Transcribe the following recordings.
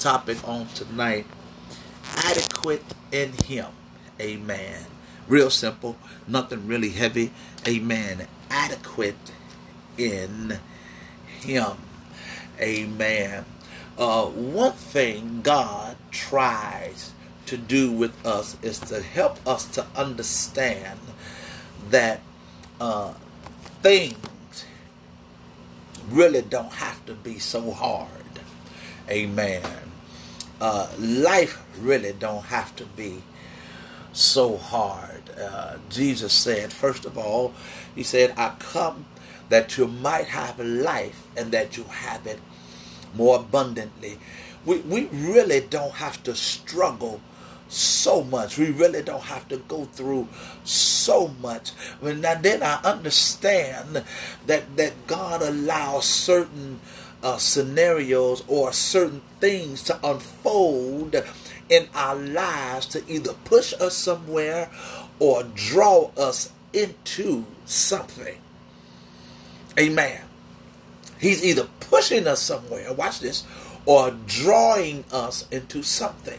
topic on tonight adequate in Him. Amen. Real simple, nothing really heavy. Amen. Adequate in Him. Amen. Uh, one thing God tries to do with us is to help us to understand that uh, things really don't have to be so hard. Amen. Uh, life really don't have to be so hard. Uh, Jesus said, first of all, he said, I come that you might have life and that you have it more abundantly. We, we really don't have to struggle so much. We really don't have to go through so much. And then I understand that, that God allows certain uh, scenarios or certain things to unfold in our lives to either push us somewhere or draw us into something. Amen. He's either pushing us somewhere, watch this, or drawing us into something.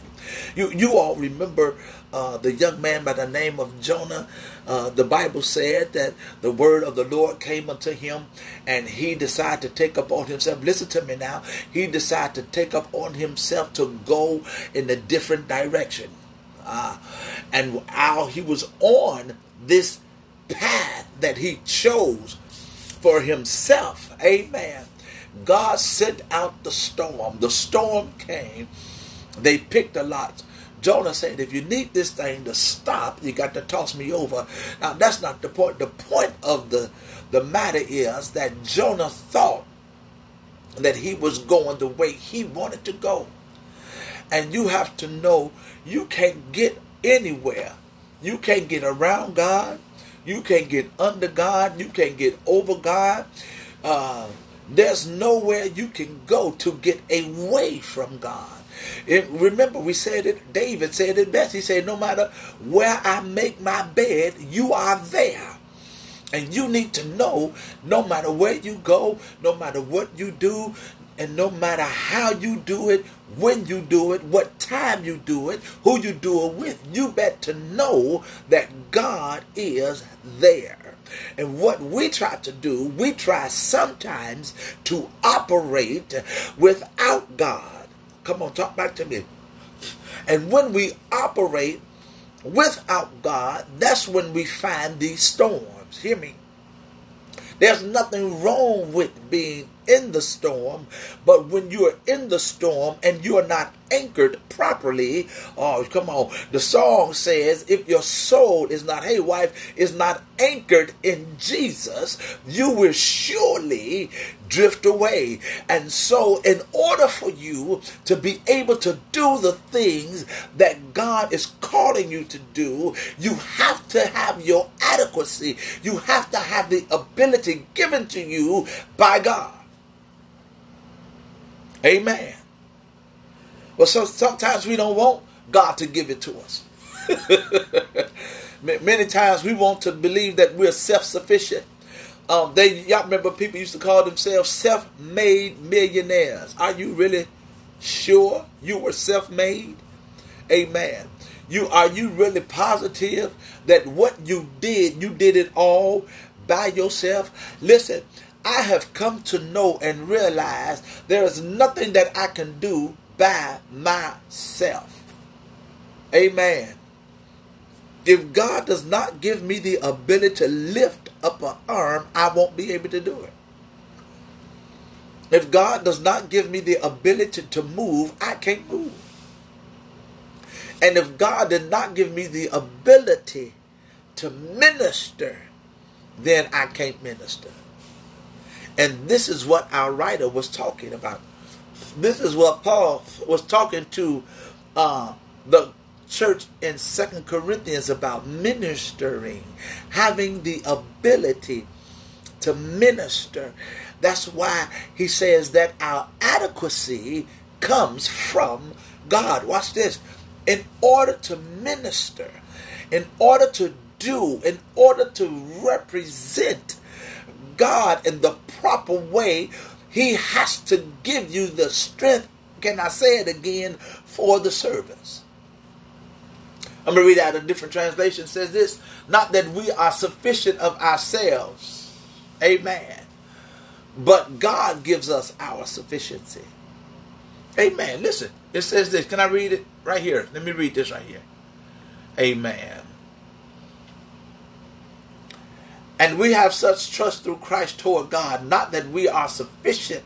You, you all remember uh, the young man by the name of Jonah. Uh, the Bible said that the word of the Lord came unto him and he decided to take up on himself. Listen to me now. He decided to take up on himself to go in a different direction. Uh, and while he was on this path that he chose for himself, amen, God sent out the storm. The storm came. They picked a lot. Jonah said, if you need this thing to stop, you got to toss me over. Now, that's not the point. The point of the, the matter is that Jonah thought that he was going the way he wanted to go. And you have to know you can't get anywhere. You can't get around God. You can't get under God. You can't get over God. Uh, there's nowhere you can go to get away from God. Remember, we said it, David said it best. He said, No matter where I make my bed, you are there. And you need to know no matter where you go, no matter what you do, and no matter how you do it, when you do it, what time you do it, who you do it with, you better know that God is there. And what we try to do, we try sometimes to operate without God. Come on, talk back to me. And when we operate without God, that's when we find these storms. Hear me. There's nothing wrong with being in the storm, but when you're in the storm and you're not anchored properly, oh, come on. The song says, if your soul is not, hey, wife, is not anchored in Jesus, you will surely drift away. And so, in order for you to be able to do the things that God is calling you to do, you have to have your adequacy. You have to have the ability given to you by God. Amen. Well, so sometimes we don't want God to give it to us. Many times we want to believe that we're self-sufficient. Um, they y'all remember people used to call themselves self-made millionaires. Are you really sure you were self-made? Amen. You are you really positive that what you did, you did it all by yourself? Listen, I have come to know and realize there is nothing that I can do by myself. Amen. If God does not give me the ability to lift up an arm, I won't be able to do it. If God does not give me the ability to move, I can't move. And if God did not give me the ability to minister, then I can't minister. And this is what our writer was talking about. This is what Paul was talking to uh, the church in Second Corinthians about ministering, having the ability to minister. That's why he says that our adequacy comes from God. Watch this. In order to minister, in order to do, in order to represent God in the proper way, He has to give you the strength can I say it again? For the service. I'm going to read out a different translation. It says this Not that we are sufficient of ourselves. Amen. But God gives us our sufficiency. Amen. Listen, it says this. Can I read it? Right here. Let me read this right here. Amen. And we have such trust through Christ toward God, not that we are sufficient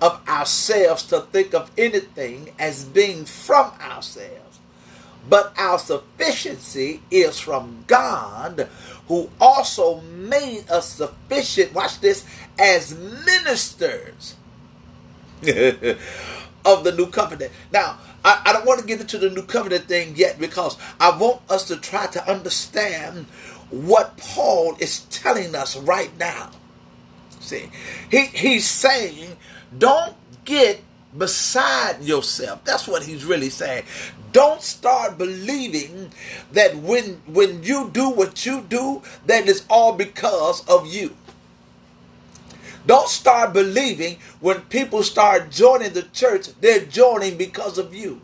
of ourselves to think of anything as being from ourselves, but our sufficiency is from God, who also made us sufficient, watch this, as ministers of the new covenant. Now, I, I don't want to get into the new covenant thing yet because I want us to try to understand what Paul is telling us right now. See, he, he's saying, don't get beside yourself. That's what he's really saying. Don't start believing that when when you do what you do, that it's all because of you. Don't start believing when people start joining the church, they're joining because of you.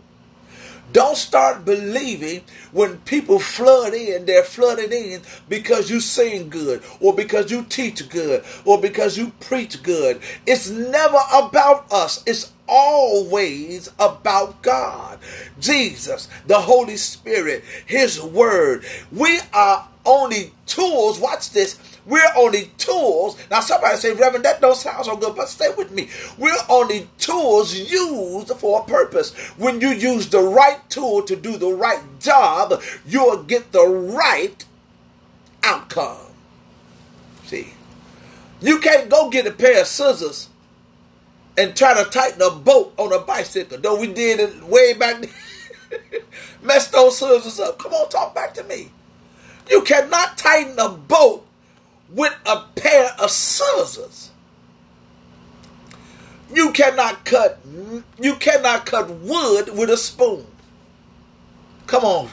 Don't start believing when people flood in, they're flooding in because you sing good, or because you teach good, or because you preach good. It's never about us. It's always about God, Jesus, the Holy Spirit, His Word. We are only tools. Watch this we're only tools. Now, somebody say, Reverend, that don't sound so good, but stay with me. We're only tools used for a purpose. When you use the right tool to do the right job, you'll get the right outcome. See, you can't go get a pair of scissors and try to tighten a bolt on a bicycle. Though we did it way back there, Mess those scissors up. Come on, talk back to me. You cannot tighten a bolt with a pair of scissors. You cannot cut you cannot cut wood with a spoon. Come on.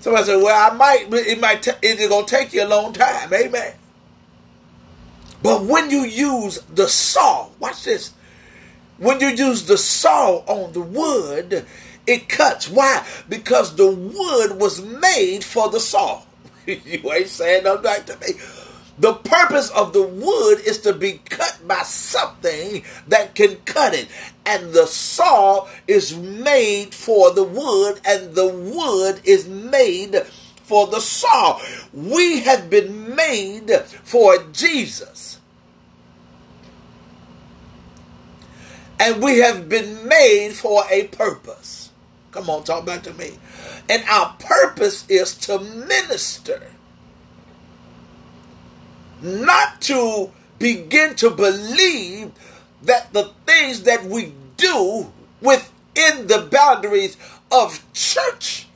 Somebody said, "Well, I might. It might. T- it's gonna take you a long time." Amen. But when you use the saw, watch this. When you use the saw on the wood, it cuts. Why? Because the wood was made for the saw. you ain't saying nothing to me. The purpose of the wood is to be cut by something that can cut it. And the saw is made for the wood, and the wood is made for the saw. We have been made for Jesus. And we have been made for a purpose. Come on, talk back to me. And our purpose is to minister, not to begin to believe that the things that we do within the boundaries of church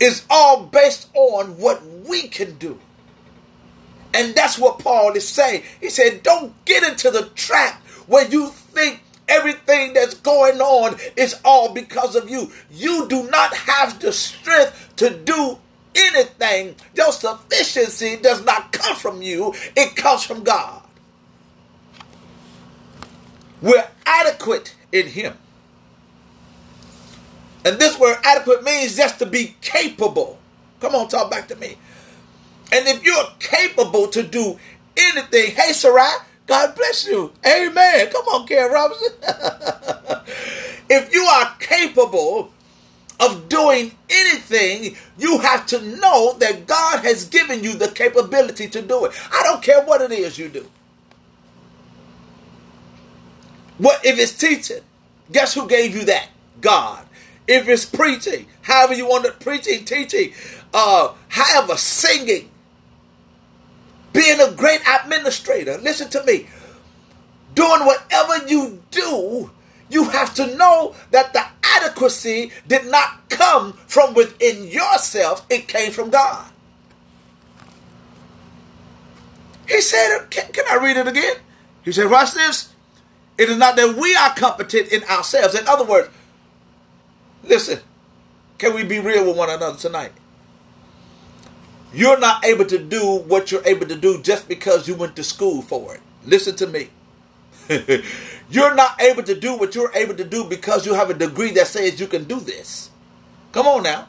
is all based on what we can do. And that's what Paul is saying. He said, Don't get into the trap where you think on all because of you. You do not have the strength to do anything. Your sufficiency does not come from you, it comes from God. We're adequate in Him. And this word adequate means just to be capable. Come on, talk back to me. And if you're capable to do anything, hey, Sarai, God bless you. Amen. Come on, Karen Robinson. if you are capable of doing anything, you have to know that God has given you the capability to do it. I don't care what it is you do. What if it's teaching? Guess who gave you that? God. If it's preaching, however you want it, preaching, teaching, uh, however, singing, being a great administrator. Listen to me. Doing whatever you do, you have to know that the adequacy did not come from within yourself, it came from God. He said, can, can I read it again? He said, watch this. It is not that we are competent in ourselves. In other words, listen, can we be real with one another tonight? You're not able to do what you're able to do just because you went to school for it. Listen to me. You're not able to do what you're able to do because you have a degree that says you can do this. Come on now.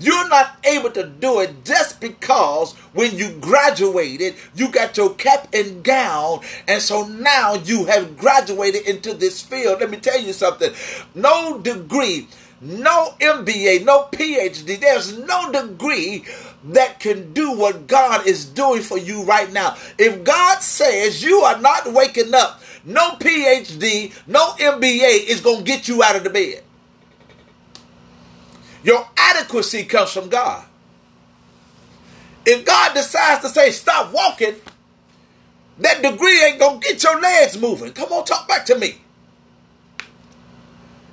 You're not able to do it just because when you graduated, you got your cap and gown, and so now you have graduated into this field. Let me tell you something no degree, no MBA, no PhD, there's no degree that can do what God is doing for you right now. If God says you are not waking up, no PhD, no MBA is going to get you out of the bed. Your adequacy comes from God. If God decides to say, stop walking, that degree ain't going to get your legs moving. Come on, talk back to me.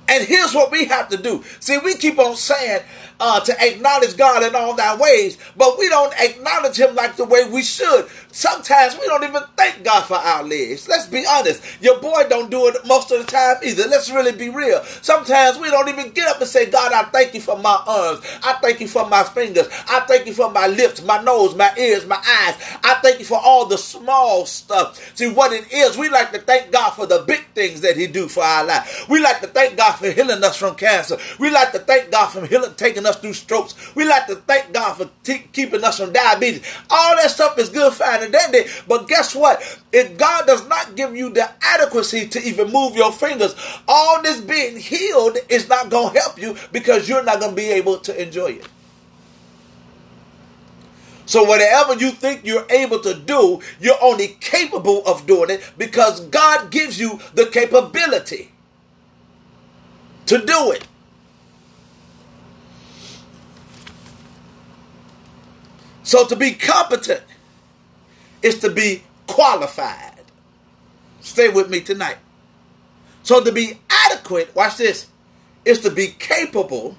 And here's what we have to do. See, we keep on saying, uh, to acknowledge God in all thy ways, but we don't acknowledge Him like the way we should. Sometimes we don't even thank God for our legs. Let's be honest. Your boy don't do it most of the time either. Let's really be real. Sometimes we don't even get up and say, God, I thank you for my arms. I thank you for my fingers. I thank you for my lips, my nose, my ears, my eyes. I thank you for all the small stuff. See what it is. We like to thank God for the big things that He do for our life. We like to thank God for healing us from cancer. We like to thank God for healing, taking us through strokes. We like to thank God for t- keeping us from diabetes. All that stuff is good, fine, and dandy. But guess what? If God does not give you the adequacy to even move your fingers, all this being healed is not going to help you because you're not going to be able to enjoy it. So whatever you think you're able to do, you're only capable of doing it because God gives you the capability to do it. So to be competent is to be qualified. Stay with me tonight. So to be adequate, watch this, is to be capable.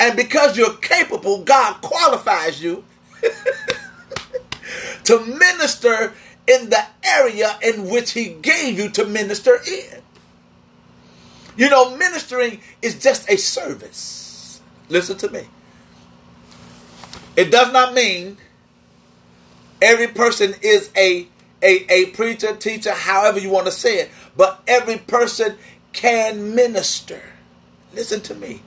And because you're capable, God qualifies you to minister in the area in which He gave you to minister in. You know, ministering is just a service. Listen to me. It does not mean every person is a, a, a preacher, teacher, however you want to say it, but every person can minister. Listen to me.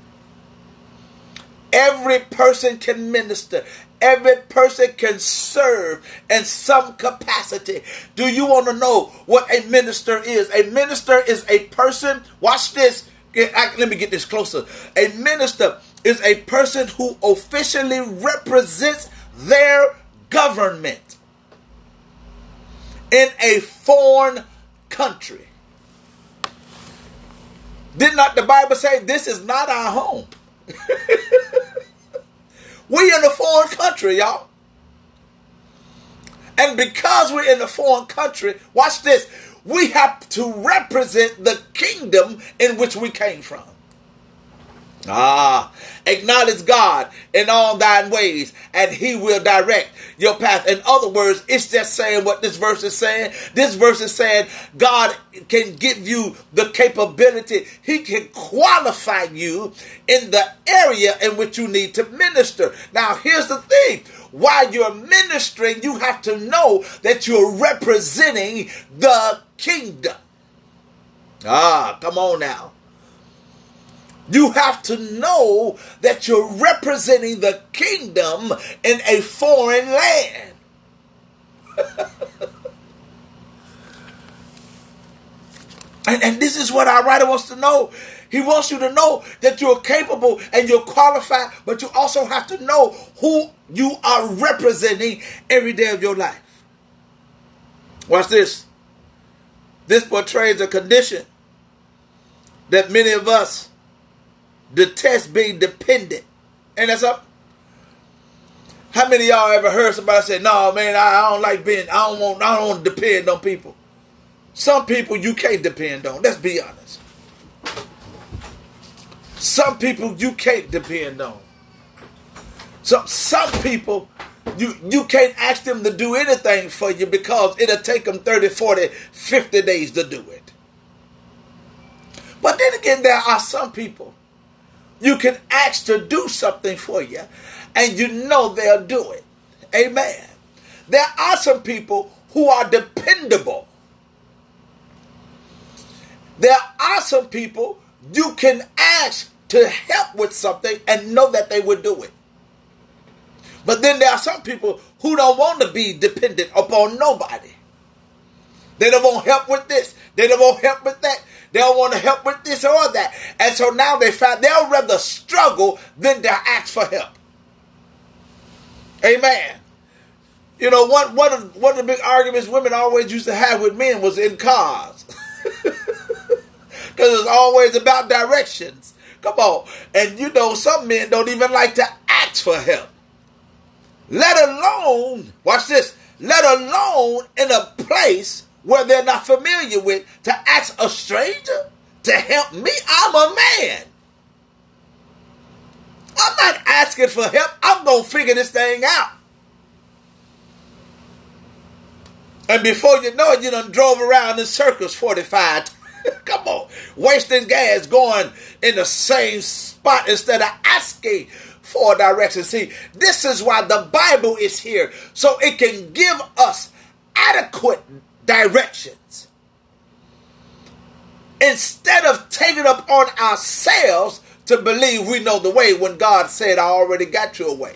Every person can minister. Every person can serve in some capacity. Do you want to know what a minister is? A minister is a person, watch this. Let me get this closer. A minister is a person who officially represents their government in a foreign country. Did not the Bible say this is not our home? we in a foreign country, y'all. And because we're in a foreign country, watch this, we have to represent the kingdom in which we came from. Ah, acknowledge God in all thine ways, and he will direct your path. In other words, it's just saying what this verse is saying. This verse is saying God can give you the capability, he can qualify you in the area in which you need to minister. Now, here's the thing while you're ministering, you have to know that you're representing the kingdom. Ah, come on now. You have to know that you're representing the kingdom in a foreign land. and, and this is what our writer wants to know. He wants you to know that you're capable and you're qualified, but you also have to know who you are representing every day of your life. Watch this. This portrays a condition that many of us detest being dependent. And that's up. How many y'all ever heard somebody say, "No, man, I, don't like being. I don't want. I don't want to depend on people." Some people you can't depend on. Let's be honest. Some people you can't depend on. Some some people you you can't ask them to do anything for you because it'll take them 30, 40, 50 days to do it. But then again, there are some people you can ask to do something for you, and you know they'll do it. Amen. There are some people who are dependable. There are some people you can ask to help with something and know that they would do it. But then there are some people who don't want to be dependent upon nobody. They don't want help with this. They don't want help with that. They don't want to help with this or that. And so now they find they'll rather struggle than to ask for help. Amen. You know, one one of one of the big arguments women always used to have with men was in cars. Because it's always about directions. Come on. And you know, some men don't even like to ask for help. Let alone, watch this, let alone in a place where they're not familiar with to ask a stranger to help me. I'm a man. I'm not asking for help. I'm going to figure this thing out. And before you know it, you done drove around in circles 45 Come on. Wasting gas going in the same spot instead of asking for direction. See, this is why the Bible is here. So it can give us adequate directions. Instead of taking up on ourselves to believe we know the way when God said, I already got you a way.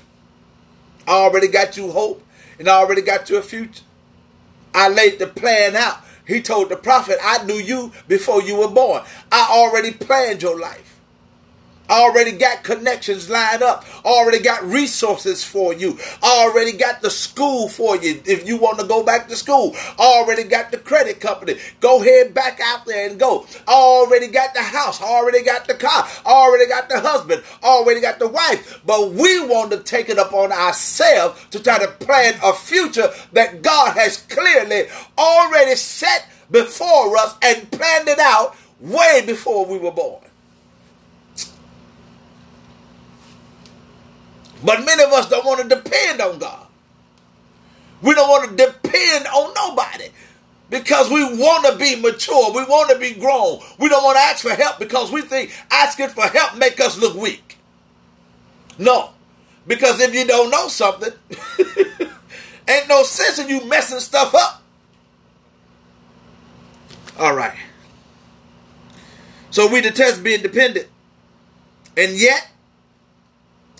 I already got you hope and I already got you a future. I laid the plan out. He told the prophet, I knew you before you were born. I already planned your life already got connections lined up, already got resources for you, already got the school for you if you want to go back to school, already got the credit company. Go ahead back out there and go. Already got the house, already got the car, already got the husband, already got the wife. But we want to take it upon ourselves to try to plan a future that God has clearly already set before us and planned it out way before we were born. But many of us don't want to depend on God. We don't want to depend on nobody because we want to be mature. We want to be grown. We don't want to ask for help because we think asking for help make us look weak. No, because if you don't know something, ain't no sense in you messing stuff up. All right. So we detest being dependent. And yet,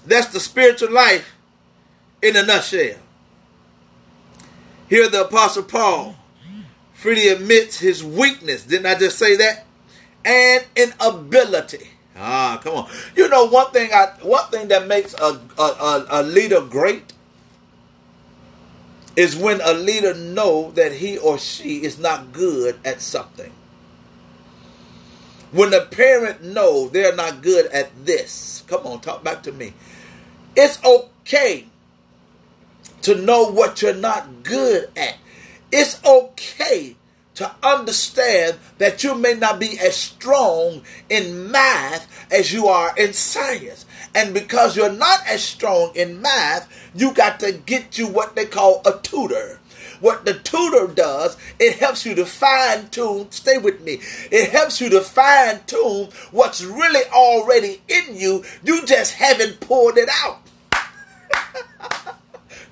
that's the spiritual life in a nutshell. Here the Apostle Paul freely admits his weakness. Didn't I just say that? And inability. Ah, come on. You know one thing I one thing that makes a, a, a, leader great is when a leader know that he or she is not good at something. When the parent know they're not good at this. Come on, talk back to me. It's okay to know what you're not good at. It's okay to understand that you may not be as strong in math as you are in science. And because you're not as strong in math, you got to get you what they call a tutor. What the tutor does, it helps you to fine tune, stay with me, it helps you to fine tune what's really already in you. You just haven't poured it out.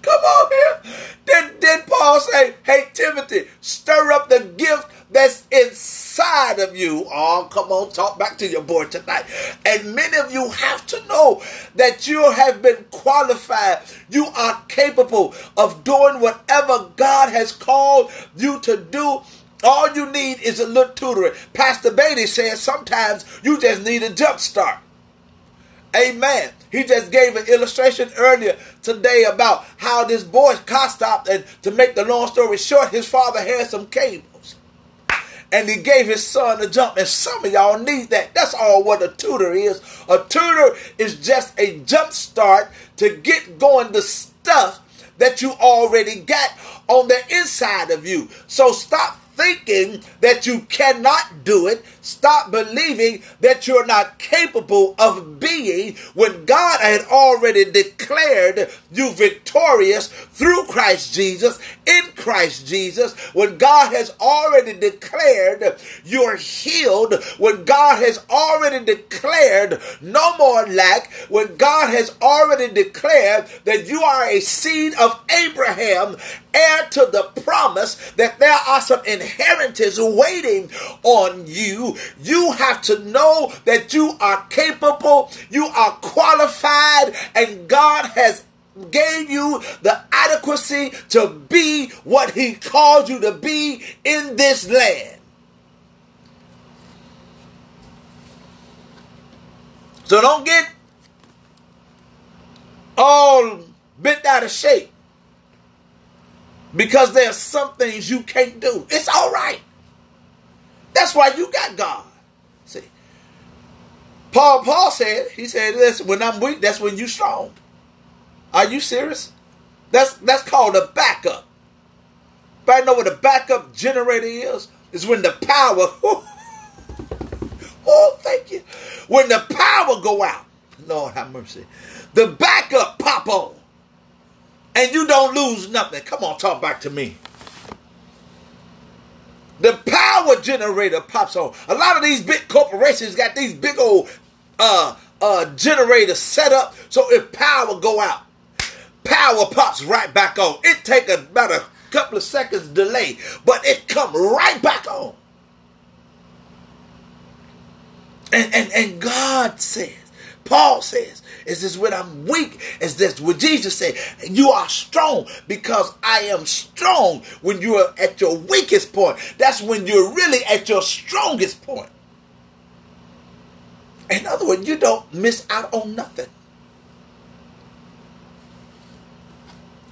Come on here. Then, then Paul say, hey, Timothy, stir up the gift that's inside of you. Oh, come on, talk back to your boy tonight. And many of you have to know that you have been qualified. You are capable of doing whatever God has called you to do. All you need is a little tutoring. Pastor Beatty says sometimes you just need a jump start. Amen. He just gave an illustration earlier today about how this boy car stopped, and to make the long story short, his father had some cables. And he gave his son a jump. And some of y'all need that. That's all what a tutor is. A tutor is just a jump start to get going the stuff that you already got on the inside of you. So stop thinking that you cannot do it. Stop believing that you're not capable of being when God had already declared you victorious through Christ Jesus, in Christ Jesus, when God has already declared you're healed, when God has already declared no more lack, when God has already declared that you are a seed of Abraham heir to the promise, that there are some inheritance waiting on you, you have to know that you are capable, you are qualified, and God has gave you the adequacy to be what he called you to be in this land. So don't get all bent out of shape because there's some things you can't do. It's all right. That's why you got God. See, Paul Paul said, he said, listen, when I'm weak, that's when you strong. Are you serious? That's that's called a backup. But I know what a backup generator is? Is when the power oh, oh, thank you. When the power go out, Lord have mercy. The backup pop on. And you don't lose nothing. Come on, talk back to me. The power generator pops on. A lot of these big corporations got these big old uh, uh, generators set up so if power go out, power pops right back on. It take about a couple of seconds delay, but it come right back on. And, and, and God says, Paul says, is this when I'm weak? Is this what Jesus said? You are strong because I am strong when you are at your weakest point. That's when you're really at your strongest point. In other words, you don't miss out on nothing.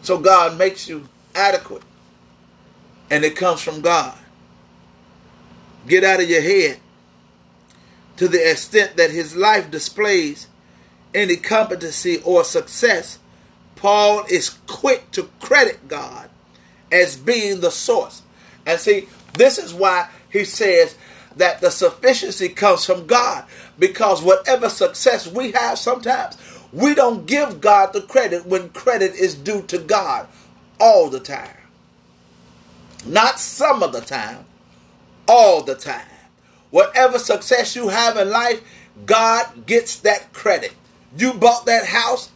So God makes you adequate. And it comes from God. Get out of your head to the extent that his life displays any competency or success. Paul is quick to credit God as being the source. And see, this is why he says that the sufficiency comes from God because whatever success we have sometimes we don't give God the credit when credit is due to God all the time. Not some of the time, all the time. Whatever success you have in life, God gets that credit. You bought that house,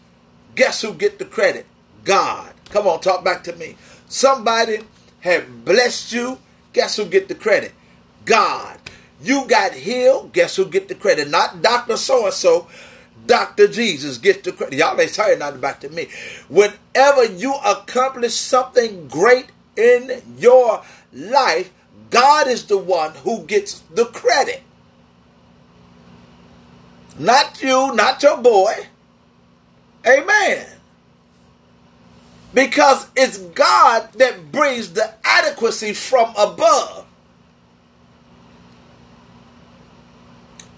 guess who get the credit? God. Come on, talk back to me. Somebody had blessed you, guess who get the credit? God. You got healed, guess who get the credit? Not Dr. So and so, Dr. Jesus gets the credit. Y'all ain't saying nothing back to me. Whenever you accomplish something great in your life, God is the one who gets the credit. Not you, not your boy. Amen. Because it's God that brings the adequacy from above.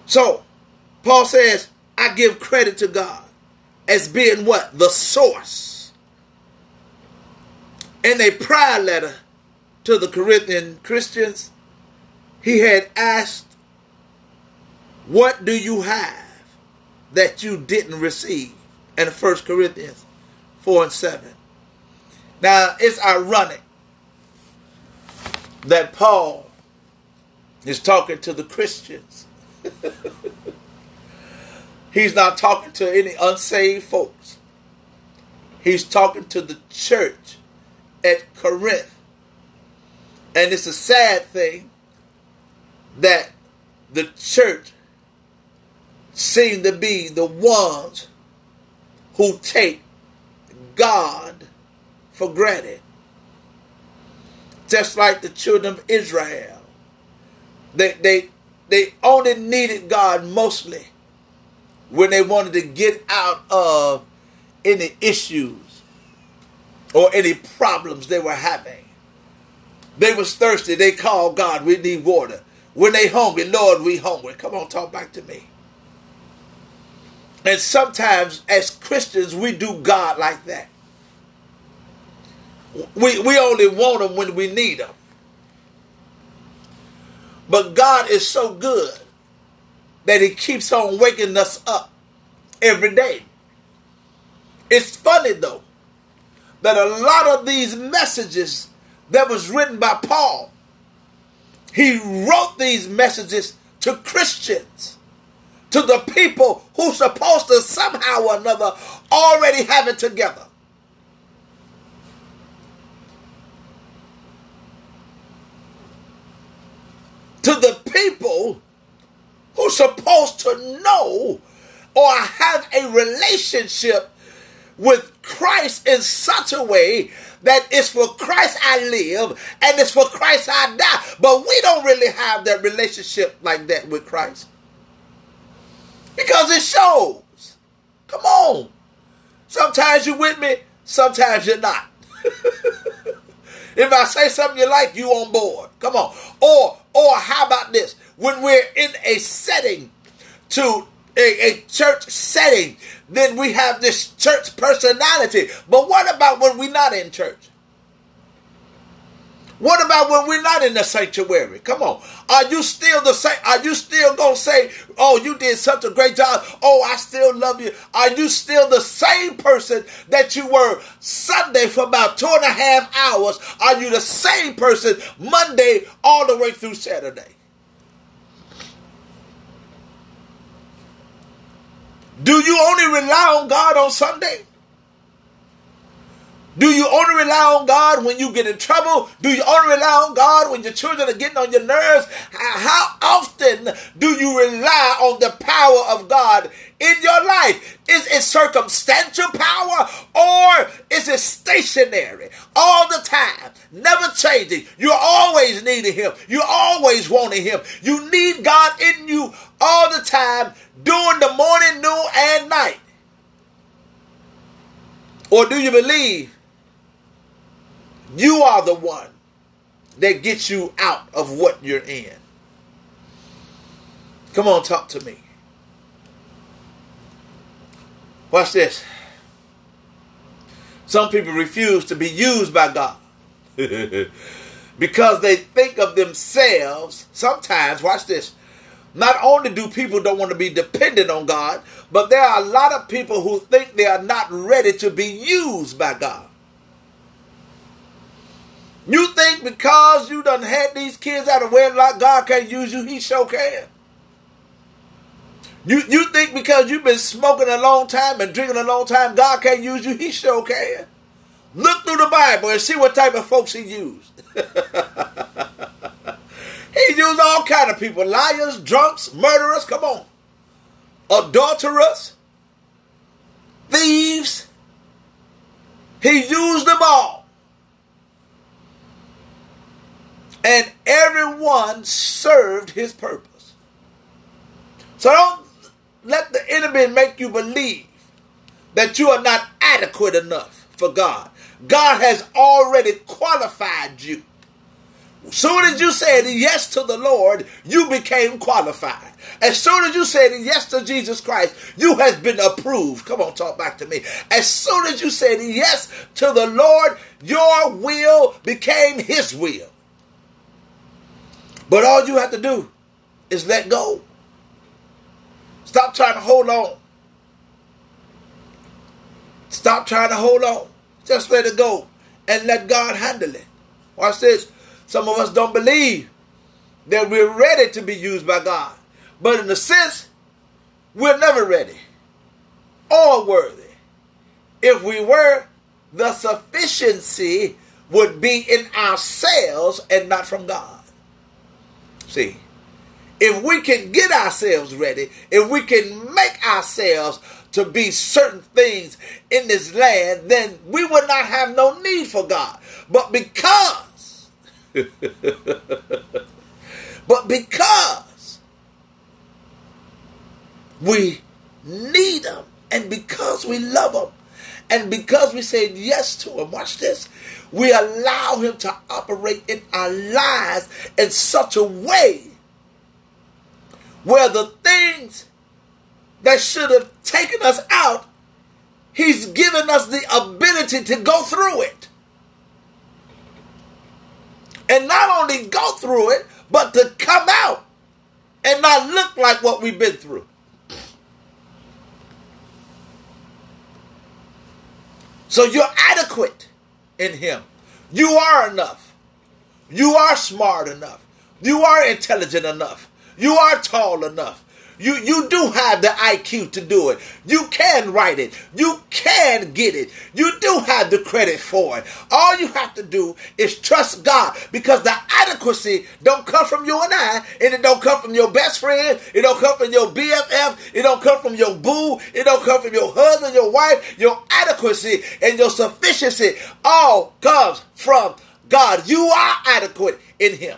So, Paul says, I give credit to God as being what? The source. In a prior letter to the Corinthian Christians, he had asked, What do you have that you didn't receive? In 1 Corinthians 4 and 7. Now, it's ironic that Paul is talking to the Christians. He's not talking to any unsaved folks. He's talking to the church at Corinth. And it's a sad thing that the church seem to be the ones who take God for granted. Just like the children of Israel. They, they, they only needed God mostly when they wanted to get out of any issues or any problems they were having. They was thirsty. They called God, we need water. When they hungry, Lord, we hungry. Come on, talk back to me. And sometimes as Christians, we do God like that. We, we only want him when we need him. But God is so good that he keeps on waking us up every day. It's funny though that a lot of these messages that was written by Paul, he wrote these messages to Christians, to the people who's supposed to somehow or another already have it together. To the people who's supposed to know or have a relationship with Christ in such a way that it's for Christ I live and it's for Christ I die. But we don't really have that relationship like that with Christ. Because it shows. Come on. Sometimes you're with me, sometimes you're not. if I say something you like, you on board. Come on. Or or how about this? When we're in a setting to a, a, church setting, then we have this church personality. But what about when we're not in church? What about when we're not in the sanctuary? Come on. Are you still the same? Are you still going to say, oh, you did such a great job. Oh, I still love you. Are you still the same person that you were Sunday for about two and a half hours? Are you the same person Monday all the way through Saturday? Do you only rely on God on Sunday? Do you only rely on God when you get in trouble? Do you only rely on God when your children are getting on your nerves? How often do you rely on the power of God in your life? Is it circumstantial power or is it stationary all the time, never changing? You're always needing Him. You're always wanting Him. You need God in you all the time during the morning, noon, and night. Or do you believe you are the one that gets you out of what you're in. Come on, talk to me. Watch this. Some people refuse to be used by God because they think of themselves. Sometimes, watch this. Not only do people don't want to be dependent on God, but there are a lot of people who think they are not ready to be used by God. You think because you done had these kids out of wedlock, God can't use you? He sure can. You, you think because you've been smoking a long time and drinking a long time, God can't use you? He sure can. Look through the Bible and see what type of folks he used. he used all kind of people. Liars, drunks, murderers, come on. Adulterers, thieves. He used them all. And everyone served his purpose. So don't let the enemy make you believe that you are not adequate enough for God. God has already qualified you. As soon as you said yes to the Lord, you became qualified. As soon as you said yes to Jesus Christ, you has been approved. Come on, talk back to me. As soon as you said yes to the Lord, your will became his will. But all you have to do is let go. Stop trying to hold on. Stop trying to hold on. Just let it go and let God handle it. Watch this. Some of us don't believe that we're ready to be used by God. But in a sense, we're never ready or worthy. If we were, the sufficiency would be in ourselves and not from God. See, if we can get ourselves ready, if we can make ourselves to be certain things in this land, then we would not have no need for God. But because, but because we need Him, and because we love Him, and because we say yes to Him, watch this, we allow Him to operate in our lives in such a way where the things that should have taken us out, He's given us the ability to go through it. And not only go through it, but to come out and not look like what we've been through. So you're adequate in Him. You are enough. You are smart enough. You are intelligent enough. You are tall enough. You you do have the IQ to do it. You can write it. You can get it. You do have the credit for it. All you have to do is trust God because the adequacy don't come from you and I, and it don't come from your best friend. It don't come from your BFF. It don't come from your boo. It don't come from your husband, your wife. Your adequacy and your sufficiency all comes from God. You are adequate in Him.